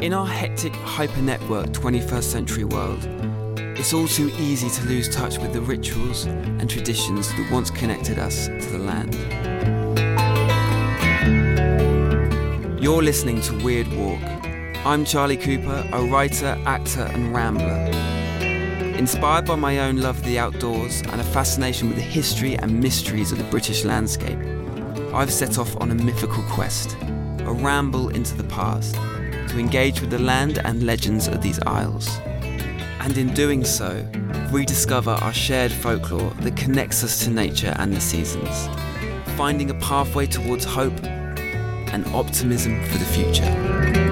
In our hectic, hyper-networked 21st century world, it's all too easy to lose touch with the rituals and traditions that once connected us to the land. You're listening to Weird Walk. I'm Charlie Cooper, a writer, actor, and rambler. Inspired by my own love of the outdoors and a fascination with the history and mysteries of the British landscape, I've set off on a mythical quest, a ramble into the past, to engage with the land and legends of these isles. And in doing so, rediscover our shared folklore that connects us to nature and the seasons, finding a pathway towards hope and optimism for the future.